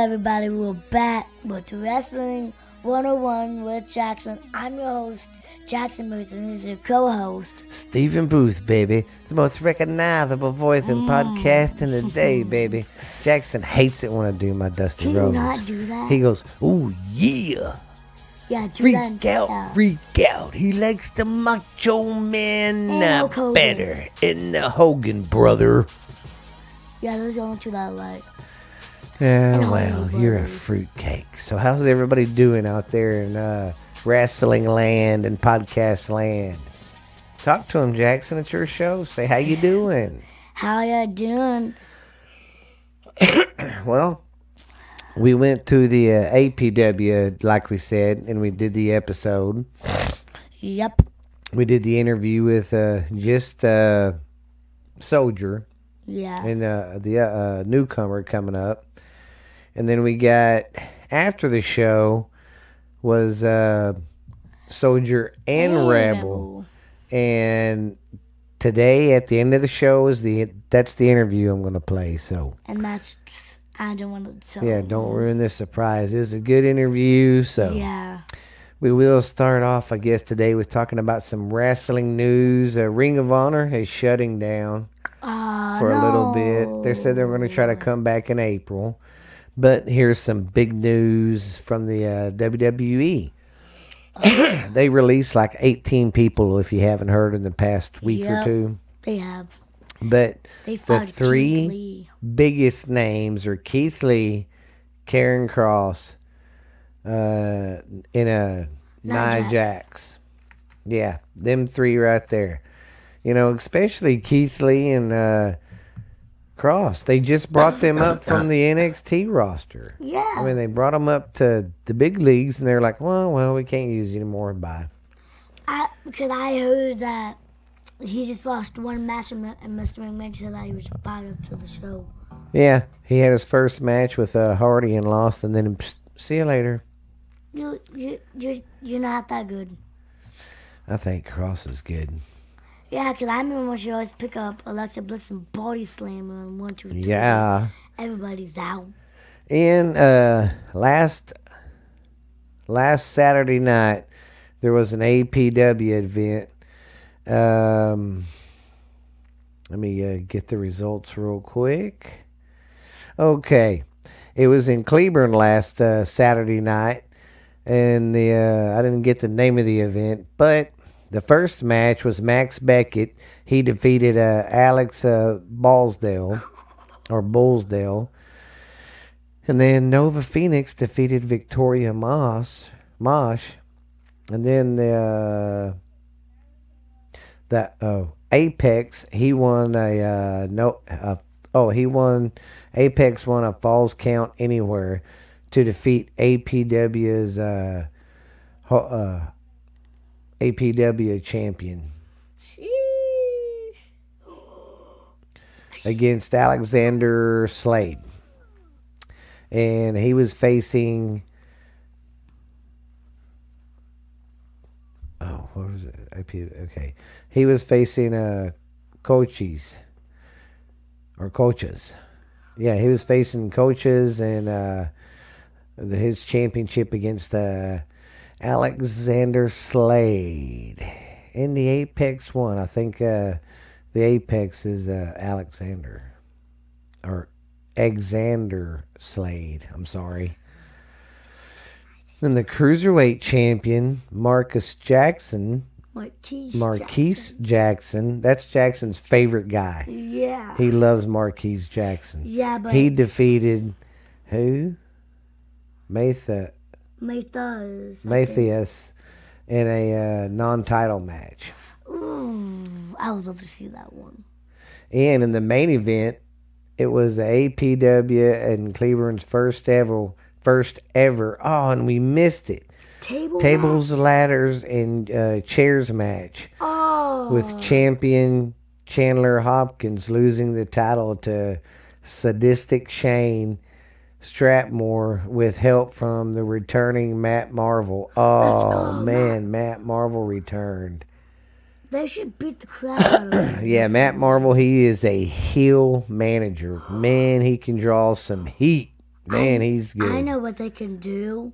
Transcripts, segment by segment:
everybody. We're back with Wrestling 101 with Jaxson. I'm your host, Jaxson Booth, and this is your co-host. Stephen Booth, baby. The most recognizable voice in podcasting today, baby. Jaxson hates it when I do my Dusty Can you Rhodes. not do that? He goes, ooh, yeah. yeah, Freak out, yeah. freak out. He likes the Macho Man uh, better. And the Hogan brother. Yeah, those are the only two that I like. Yeah, And well, you're a fruitcake. So how's everybody doing out there in uh, wrestling land and podcast land? Talk to him, Jaxson. It's your show. Say how you doing. How you doing? Well, we went to the uh, APW, like we said, and we did the episode. Yep. We did the interview with uh, just uh, Soldier Yeah. and uh, the uh, newcomer coming up. And then we got, after the show, was uh, Soldier and And Rebel. And today, at the end of the show, is the that's the interview I'm going to play. So. And that's I don't want to tell. Yeah, don't ruin this surprise. It was a good interview, so Yeah. we will start off, I guess, today with talking about some wrestling news. Uh, Ring of Honor is shutting down Uh, for a little bit. They said they were going to try to come back in April, but here's some big news from the uh, WWE. they released like 18 people, if you haven't heard, in the past week or two. They have. But They Keith three- biggest names are Keith Lee, Karrion Kross, uh, in a Nia Jax. Jax. Yeah, them three right there. You know, especially Keith Lee and uh, Kross. They just brought them up from the NXT roster. Yeah. I mean, they brought them up to the big leagues, and they're like, "Well, well, we can't use you anymore." Bye. I because I heard that he just lost one match and, and Mr. McMahon said that he was fired up to the show. Yeah, he had his first match with uh, Hardy and lost, and then psst, see you later. You you you you're not that good. I think Kross is good. Yeah, because I remember when she always pick up Alexa Bliss and body slam her and one two three. Yeah. Everybody's out. And uh last last Saturday night there was an APW event. Um let me uh, get the results real quick. Okay. It was in Cleburne last uh, Saturday night and the uh, I didn't get the name of the event, but the first match was Max Beckett. He defeated uh, Alex uh, Ballsdale or Bullsdale. And then Nova Phoenix defeated Victoria Moss, Mosh. And then the uh, the oh Apex he won a uh, no uh, oh he won Apex won a falls count anywhere to defeat APW's uh, ho- uh, APW champion against Alexander Slade. And he was facing. Oh, what was it? AP, okay. He was facing uh, coaches. Or coaches. Yeah, he was facing coaches and uh, the, his championship against uh, Alexander Slade. In the Apex one, I think uh, the Apex is uh, Alexander. Or Alexander Slade. I'm sorry. Then the cruiserweight champion, Marcus Jackson, Marquise. Marquise Jackson. That's Jaxson's favorite guy. Yeah. He loves Marquise Jackson. yeah, but He defeated who? Matha, Mathas. Matthias in a uh, non-title match. Ooh, I would love to see that one. And in the main event, it was the APW and Cleburne's first ever, first ever. Oh, and we missed it. Table. Tables, ladders, and uh, chairs match Oh. with champion Chandler Hopkins losing the title to sadistic Shane Strapmore with help from the returning Matt Marvel. Oh man, Matt Marvel returned. They should beat the crap out of him. Yeah, Matt Marvel, he is a heel manager. Man, he can draw some heat. Man, he's good. I know what they can do.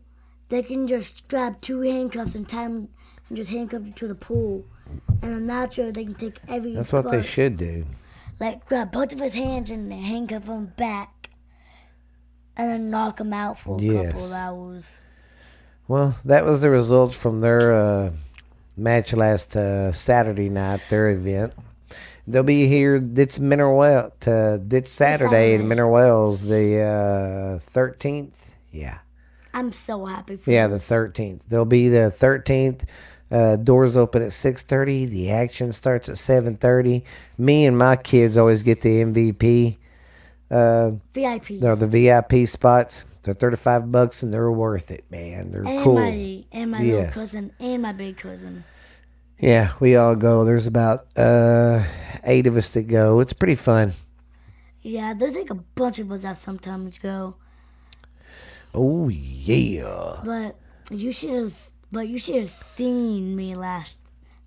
They can just grab two handcuffs and tie them and just handcuff you to the pool. And then that's where they can take every. That's what they should do. Like grab both of his hands and handcuff him back, and then knock him out for a couple Yes. of hours. Well, that was the result from their uh, match last uh, Saturday night, their event. They'll be here this Mineral to this Saturday in Mineral Wells, the uh, thirteenth. yeah, I'm so happy for yeah, them. the thirteenth. They'll be the thirteenth. Uh, doors open at six thirty. The action starts at seven thirty. Me and my kids always get the MVP. Uh, VIP. they're the VIP spots. They're thirty five bucks and they're worth it, man. They're and cool. my and my Yes. little cousin and my big cousin. Yeah, we all go. There's about uh, eight of us that go. It's pretty fun. Yeah, there's like a bunch of us that sometimes go. Oh yeah. But you should have. But you should have seen me last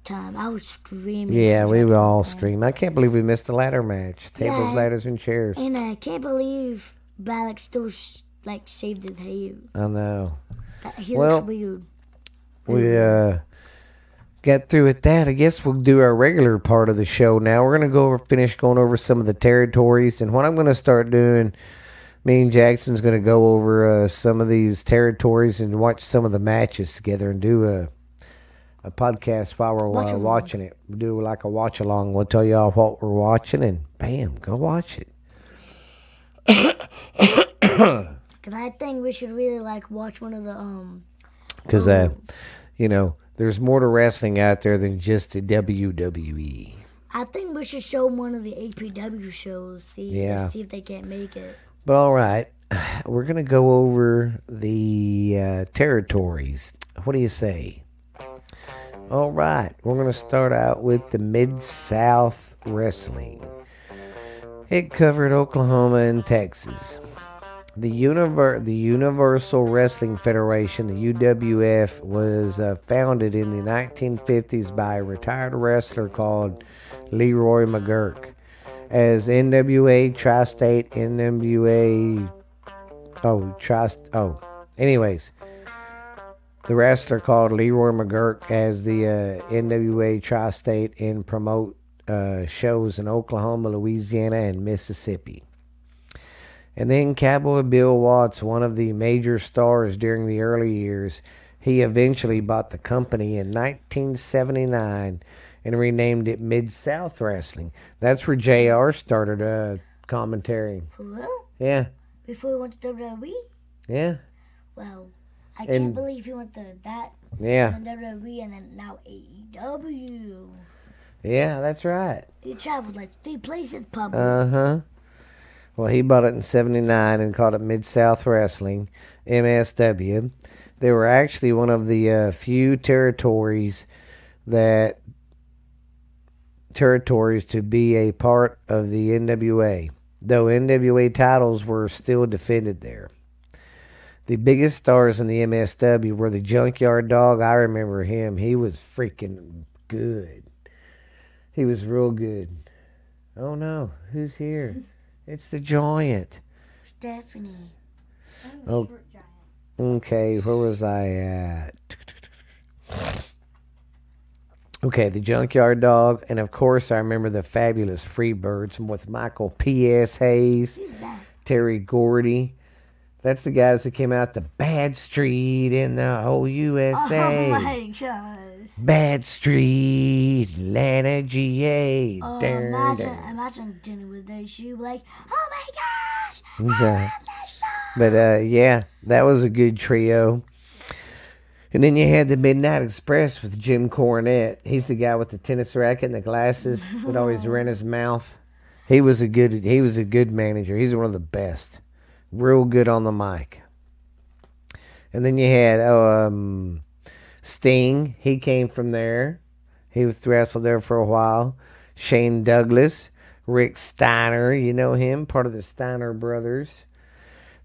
time. I was screaming. Yeah, we were all State. scream. I can't believe we missed the ladder match. Tables, Yeah. ladders, and chairs. And I can't believe Balak still sh- like shaved his hair. I know. He Well, looks weird. We uh got through with that. I guess we'll do our regular part of the show now. We're gonna go over, finish going over some of the territories, and what I'm gonna start doing. Me and Jaxson's gonna go over uh, some of these territories and watch some of the matches together and do a a podcast while we're Watch uh, watching it. We'll do like a watch along. We'll tell y'all what we're watching, and bam, go watch it. Cause I think we should really like watch one of the um. Because uh, you know, there's more to wrestling out there than just the WWE. I think we should show one of the APW shows. See, Yeah. see if they can't make it. But all right, we're gonna go over the uh, territories. What do you say? All right, we're gonna start out with the Mid South Wrestling. It covered Oklahoma and Texas. The Univer- the Universal Wrestling Federation, the UWF, was uh, founded in the 1950s by a retired wrestler called LeRoy McGuirk as NWA Tri-State NWA oh tri oh anyways the wrestler called LeRoy McGuirk as the uh, NWA Tri-State and promote uh, shows in Oklahoma, Louisiana, and Mississippi. And then Cowboy Bill Watts, one of the major stars during the early years, he eventually bought the company in 1979 and renamed it Mid South Wrestling. That's where JR started uh, commentary. For real? Yeah, Before he went to WWE? yeah, Well, I And- can't believe he went to that yeah, and WWE and then now AEW. yeah, that's right. He traveled like three places, probably. Uh huh. Well, he bought it in '79 and called it Mid South Wrestling, MSW. They were actually one of the uh, few territories that territories to be a part of the NWA, though NWA titles were still defended there. The biggest stars in the MSW were the Junkyard Dog. I remember him. He was freaking good. He was real good. Oh no, who's here? It's the giant. Stephanie. Oh, oh. okay. Where was I at? Okay, the Junkyard Dog, and of course I remember the fabulous Freebirds with Michael P.S. Hayes, Terry Gordy. That's the guys that came out to Bad Street in the whole USA. Oh my gosh. Bad Street, Atlanta, GA. Oh, Dun, imagine, dun. imagine dinner with that. She'd like, oh my gosh, Yeah. I love that show. But uh, yeah, that was a good trio. And then you had the Midnight Express with Jim Cornette. He's the guy with the tennis racket and the glasses that always ran his mouth. He was a good he was a good manager. He's one of the best. Real good on the mic. And then you had um, Sting. He came from there. He was wrestled there for a while. Shane Douglas, Rick Steiner, you know him, part of the Steiner brothers.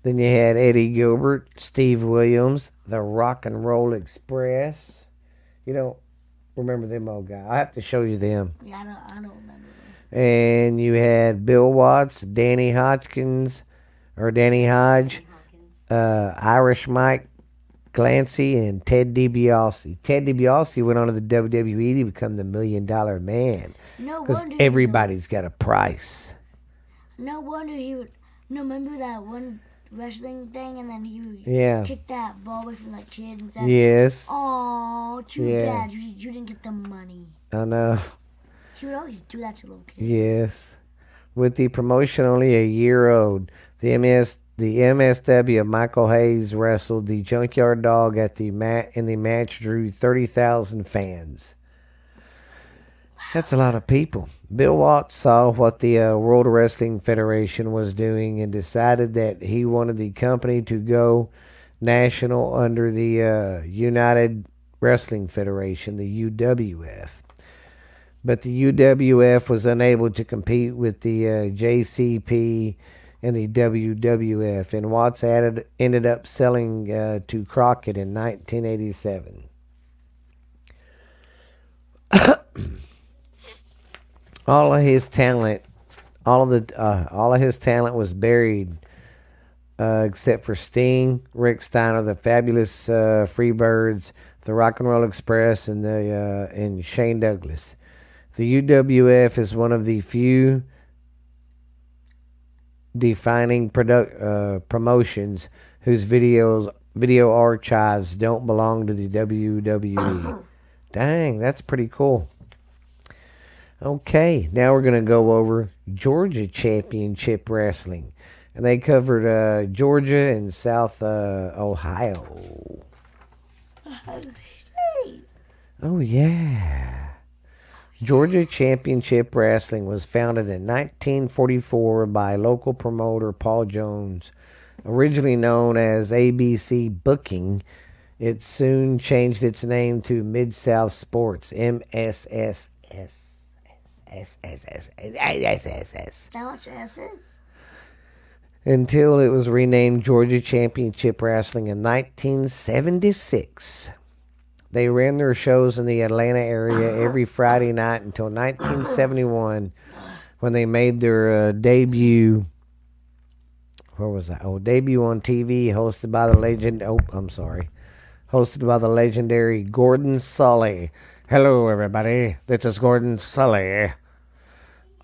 Then you had Eddie Gilbert, Steve Williams, the Rock and Roll Express. You don't remember them old guys. I have to show you them. Yeah, I don't, I don't remember. And you had Bill Watts, Danny Hodgkins, or Danny Hodge, uh, Irish Mike Glancy and Ted DiBiase. Ted DiBiase went on to the WWE to become the Million Dollar Man No because wonder. everybody's got a price. No wonder he would. No, remember that one wrestling thing, and then he would Yeah. kick that ball away from that kid. And that, Yes, Oh, too Yeah. bad you, you didn't get the money. I know. He would always do that to little kids. Yes. With the promotion only a year old, the MS the MSW of Michael Hayes wrestled the Junkyard Dog at the mat in the match drew thirty thousand fans. That's a lot of people. Bill Watts saw what the uh, World Wrestling Federation was doing and decided that he wanted the company to go national under the uh, United Wrestling Federation, the UWF but the UWF was unable to compete with the uh, JCP and the WWF, and Watts added, ended up selling uh, to Crockett in 1987. all of his talent, all of the, uh, all of his talent was buried, uh, except for Sting, Rick Steiner, the Fabulous uh, Freebirds, the Rock and Roll Express, and the uh, and Shane Douglas. The UWF is one of the few defining product uh, promotions whose videos video archives don't belong to the WWE. Dang, that's pretty cool. Okay, now we're gonna go over Georgia Championship Wrestling, and they covered uh, Georgia and South uh, Ohio. Oh yeah. Georgia Championship Wrestling was founded in 1944 by local promoter Paul Jones. Originally known as ABC Booking, it soon changed its name to Mid South Sports MSSS. Until it was renamed Georgia Championship Wrestling in 1976. They ran their shows in the Atlanta area every Friday night until 1971 when they made their uh, debut. Where was that? Oh, debut on TV, hosted by the legend. Oh, I'm sorry. Hosted by the legendary Gordon Solie. Hello, everybody. This is Gordon Solie.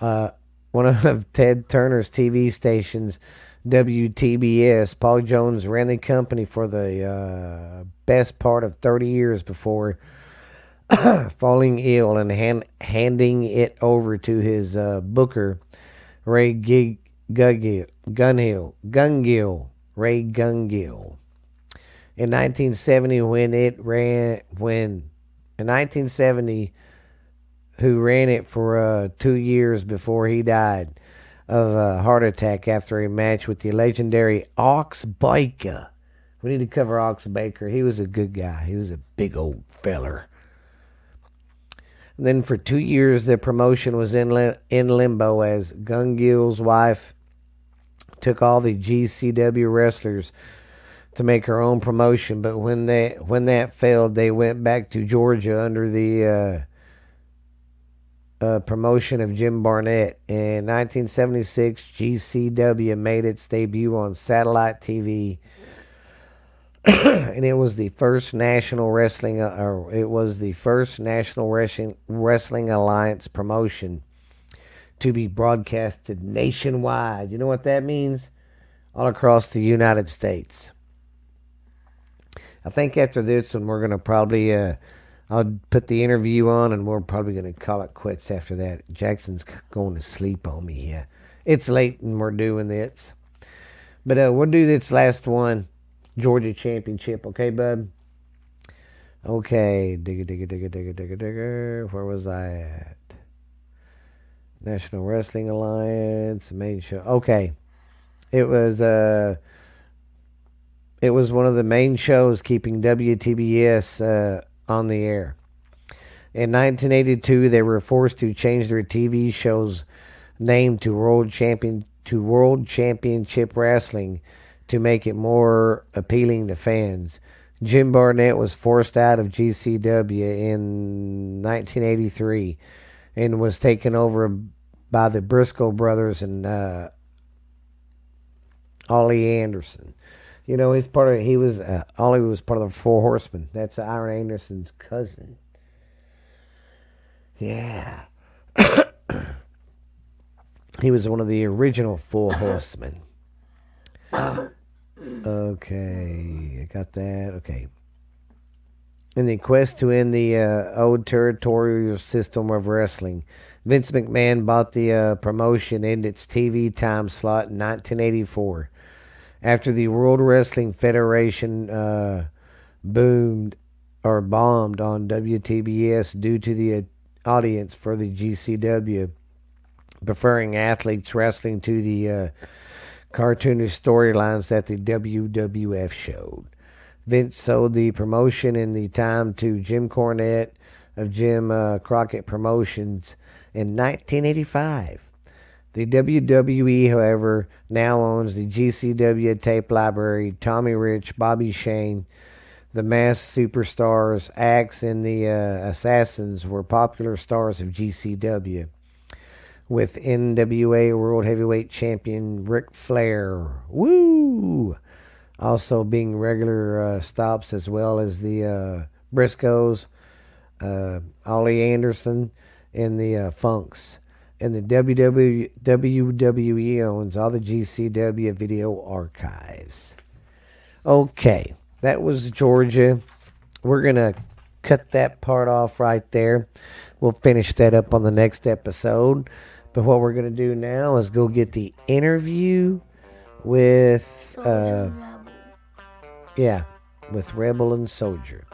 Uh, one of Ted Turner's TV stations, WTBS. Paul Jones ran the company for the uh, best part of 30 years before falling ill and hand, handing it over to his uh, booker, Ray Gig, Guggill, Gunhill, Gungill, Ray Gungill. In 1970, when it ran, when in 1970, who ran it for uh, two years before he died of a heart attack after a match with the legendary Ox Baker. We need to cover Ox Baker. He was a good guy. He was a big old feller. And then for two years, the promotion was in li- in limbo as Gungill's wife took all the GCW wrestlers to make her own promotion. But when they when that failed, they went back to Georgia under the uh, uh, promotion of Jim Barnett. In 1976, GCW made its debut on satellite TV and it was the first national wrestling, uh, or it was the first national wrestling wrestling alliance promotion to be broadcasted nationwide. You know what that means? All across the United States. I think after this one, we're gonna probably, uh, I'll put the interview on, and we're probably gonna call it quits after that. Jaxson's going to sleep on me here. It's late, and we're doing this, but uh, we'll do this last one. Georgia Championship. Okay, bud? Okay. Digga, digga, digga, digga, digga, digga. Where was I at? National Wrestling Alliance, main show. Okay. It was, uh, it was one of the main shows keeping WTBS uh, on the air. In 1982, they were forced to change their TV show's name to World Champion to World Championship Wrestling to make it more appealing to fans. Jim Barnett was forced out of GCW in 1983 and was taken over by the Briscoe brothers and uh, Ole Anderson. You know, he's part of. He was uh, Ole was part of the Four Horsemen. That's Arn Anderson's cousin. Yeah. he was one of the original Four Horsemen. Okay, I got that. Okay. In the quest to end the uh, old territorial system of wrestling, Vince McMahon bought the uh, promotion and its TV time slot in 1984. After the World Wrestling Federation uh, boomed or bombed on WTBS due to the uh, audience for the GCW, preferring athletes wrestling to the uh, cartoonish storylines that the WWF showed. Vince sold the promotion in the time to Jim Cornette of Jim uh, Crockett Promotions in 1985. The WWE, however, now owns the GCW tape library. Tommy Rich, Bobby Shane, the Masked Superstars, Axe, and the uh, Assassins were popular stars of GCW. With NWA World Heavyweight Champion Ric Flair, woo, also being regular uh, stops as well as the uh, Briscoes, uh, Ole Anderson, and the uh, Funks and the WW, WWE owns all the GCW video archives. Okay, that was Georgia. We're going to cut that part off right there. We'll finish that up on the next episode. But what we're going to do now is go get the interview with, uh, yeah, with Rebel and Soldier.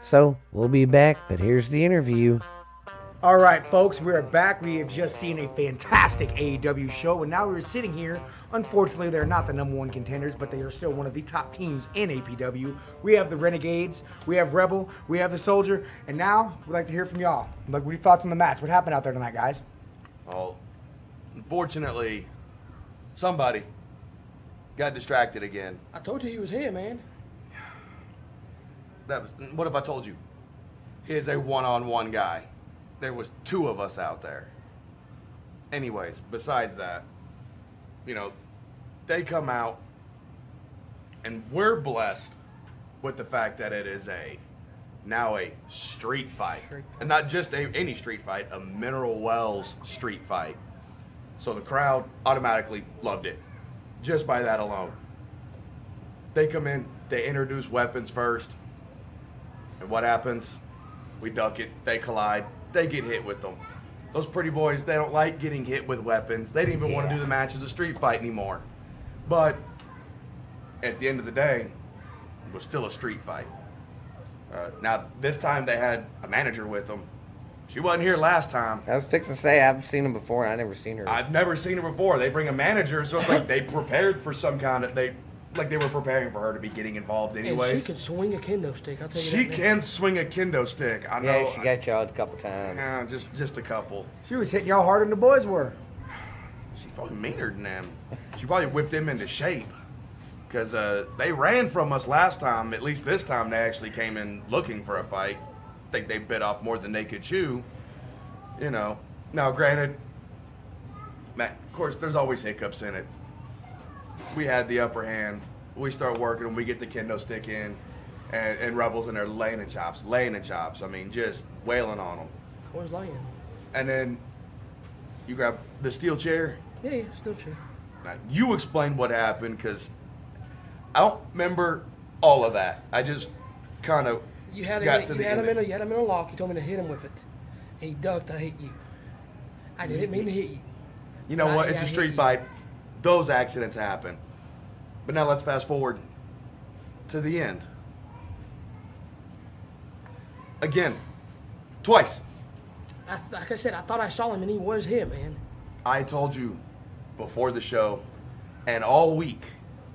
So we'll be back, but here's the interview. All right, folks, we are back. We have just seen a fantastic AEW show, and now we're sitting here. Unfortunately, they're not the number one contenders, but they are still one of the top teams in APW. We have the Renegades, we have Rebel, we have the Soldier, and now we'd like to hear from y'all. Like, what are your thoughts on the match? What happened out there tonight, guys? Well, unfortunately, somebody got distracted again. I told you he was here, man. That was. What if I told you? He is a one-on-one guy. There was two of us out there. Anyways, besides that, you know, they come out, and we're blessed with the fact that it is a now a street fight, Street and not just a, any street fight, a Mineral Wells street fight. So the crowd automatically loved it, just by that alone. They come in, they introduce weapons first, and what happens? We duck it, they collide, they get hit with them. Those pretty boys, they don't like getting hit with weapons. They didn't even want to do the match as a street fight anymore. But at the end of the day, it was still a street fight. Uh, now, this time they had a manager with them. She wasn't here last time. I was fixing to say I've seen him before and I never seen her. I've never seen her before. They bring a manager, so it's like they prepared for some kind of they, like they were preparing for her to be getting involved anyway. She can swing a kendo stick. I'll tell you She that. man. can swing a kendo stick. I know. yeah, she got y'all a couple times. Yeah, just just a couple. She was hitting y'all harder than the boys were. She's probably meaner than them. She probably whipped them into shape. Because uh, they ran from us last time. At least this time they actually came in looking for a fight. I think they bit off more than they could chew. You know. Now, granted, Matt, of course, there's always hiccups in it. We had the upper hand. We start working, and we get the kendo stick in, and, and Rebels in there laying the chops, laying the chops. I mean, just wailing on them. I was lying. And then you grab the steel chair. Yeah, yeah, still true. Now, you explain what happened because I don't remember all of that. I just kind of You had got him. to You the had him in. A, you had him in a lock. You told me to hit him with it. He ducked. I hit you. I didn't mean to hit you. You know what? yeah, It's a I street hit you. fight. Those accidents happen. But now let's fast forward to the end. Again, twice. I, like I said, I thought I saw him, and he was here, man. I told you before the show and all week,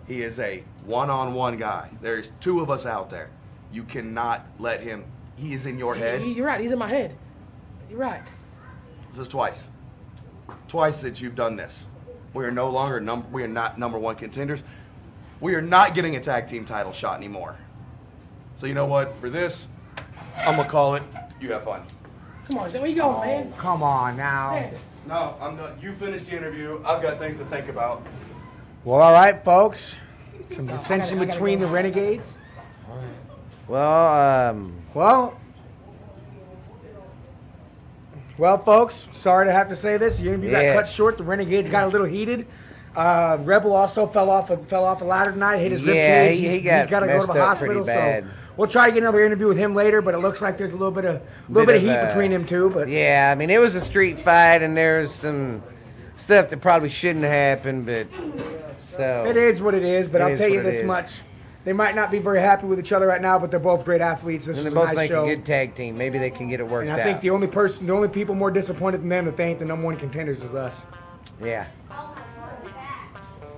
he is a one on one guy. There's two of us out there. You cannot let him, he is in your head. He- you're right. He's in my head. You're right. This is twice. Twice that you've done this. We are no longer number. we are not number one contenders. We are not getting a tag team title shot anymore. So you know what? For this, I'm gonna call it. You have fun. Come on, where you going, man? Come on now. Man. No, I'm done. You finish the interview. I've got things to think about. Well, all right, folks. Some dissension I gotta between go. the Renegades. Well, um, Well, well, folks, sorry to have to say this. The interview got cut short. The Renegades got a little heated. Uh, Rebel also fell off a, fell off a ladder tonight, hit his rib Yeah, cage. he- He's- he got he's got to go to the hospital. So we'll try to get another interview with him later. But it looks like there's a little bit of little bit, Bit of heat uh, between them two. But yeah, I mean, it was a street fight, and there's some stuff that probably shouldn't happen, but so it is what it is. But It I'll is tell you this is. much: they might not be very happy with each other right now, but they're both great athletes. This And they a both nice make show. a good tag team. Maybe they can get it worked and I out. think the only person, the only people more disappointed than them if they ain't the number one contenders is us. yeah.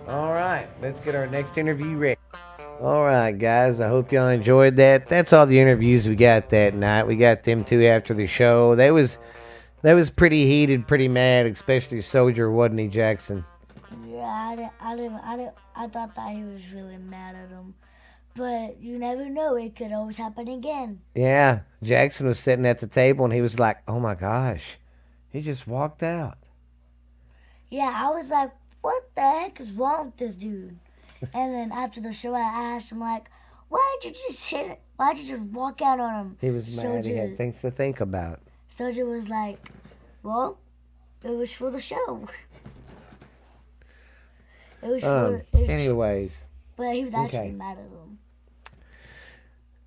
All right, let's get our next interview ready. All right, guys. I hope y'all enjoyed that. That's all the interviews we got that night. We got them two after the show. That was that was pretty heated, pretty mad, especially Soldier, wasn't he, Jaxson? Yeah, I didn't, I didn't, I didn't, I thought that he was really mad at him. But you never know; it could always happen again. Yeah, Jaxson was sitting at the table and he was like, "Oh my gosh, he just walked out." Yeah, I was like, "What the heck is wrong with this dude?" and then after the show, I asked him like, "Why'd you just hit? it? Why'd you just walk out on him?" He was mad. He had things to think about. Soldier was like, "Well, it was for the show." It was Um. for, it was, Anyways. but he was actually okay. mad at him.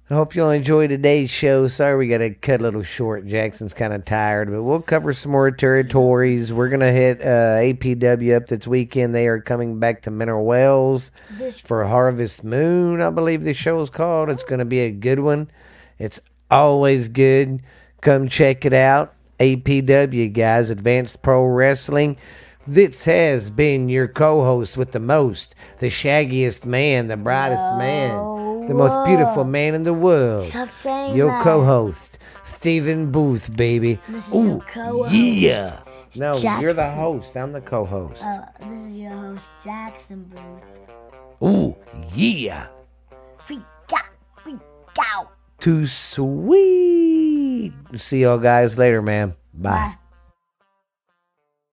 I hope you'll enjoy today's show. Sorry we got to cut a little short. Jaxson's kind of tired, but we'll cover some more territories. We're going to hit uh, APW up this weekend. They are coming back to Mineral Wells This for Harvest Moon, I believe the show is called. It's going to be a good one. It's always good. Come check it out. APW, guys, Advanced Pro Wrestling. This has been your co host with the most, the shaggiest man, the brightest man, the most beautiful man in the world. stop saying Your that. co host, Stephen Booth, baby. This is Ooh, co-host. yeah. No, Jack- you're the host. I'm the co host. Uh, this is your host Jaxson Booth. Ooh, yeah. Freak out, freak out. Too sweet. See y'all guys later, man. Bye. Bye.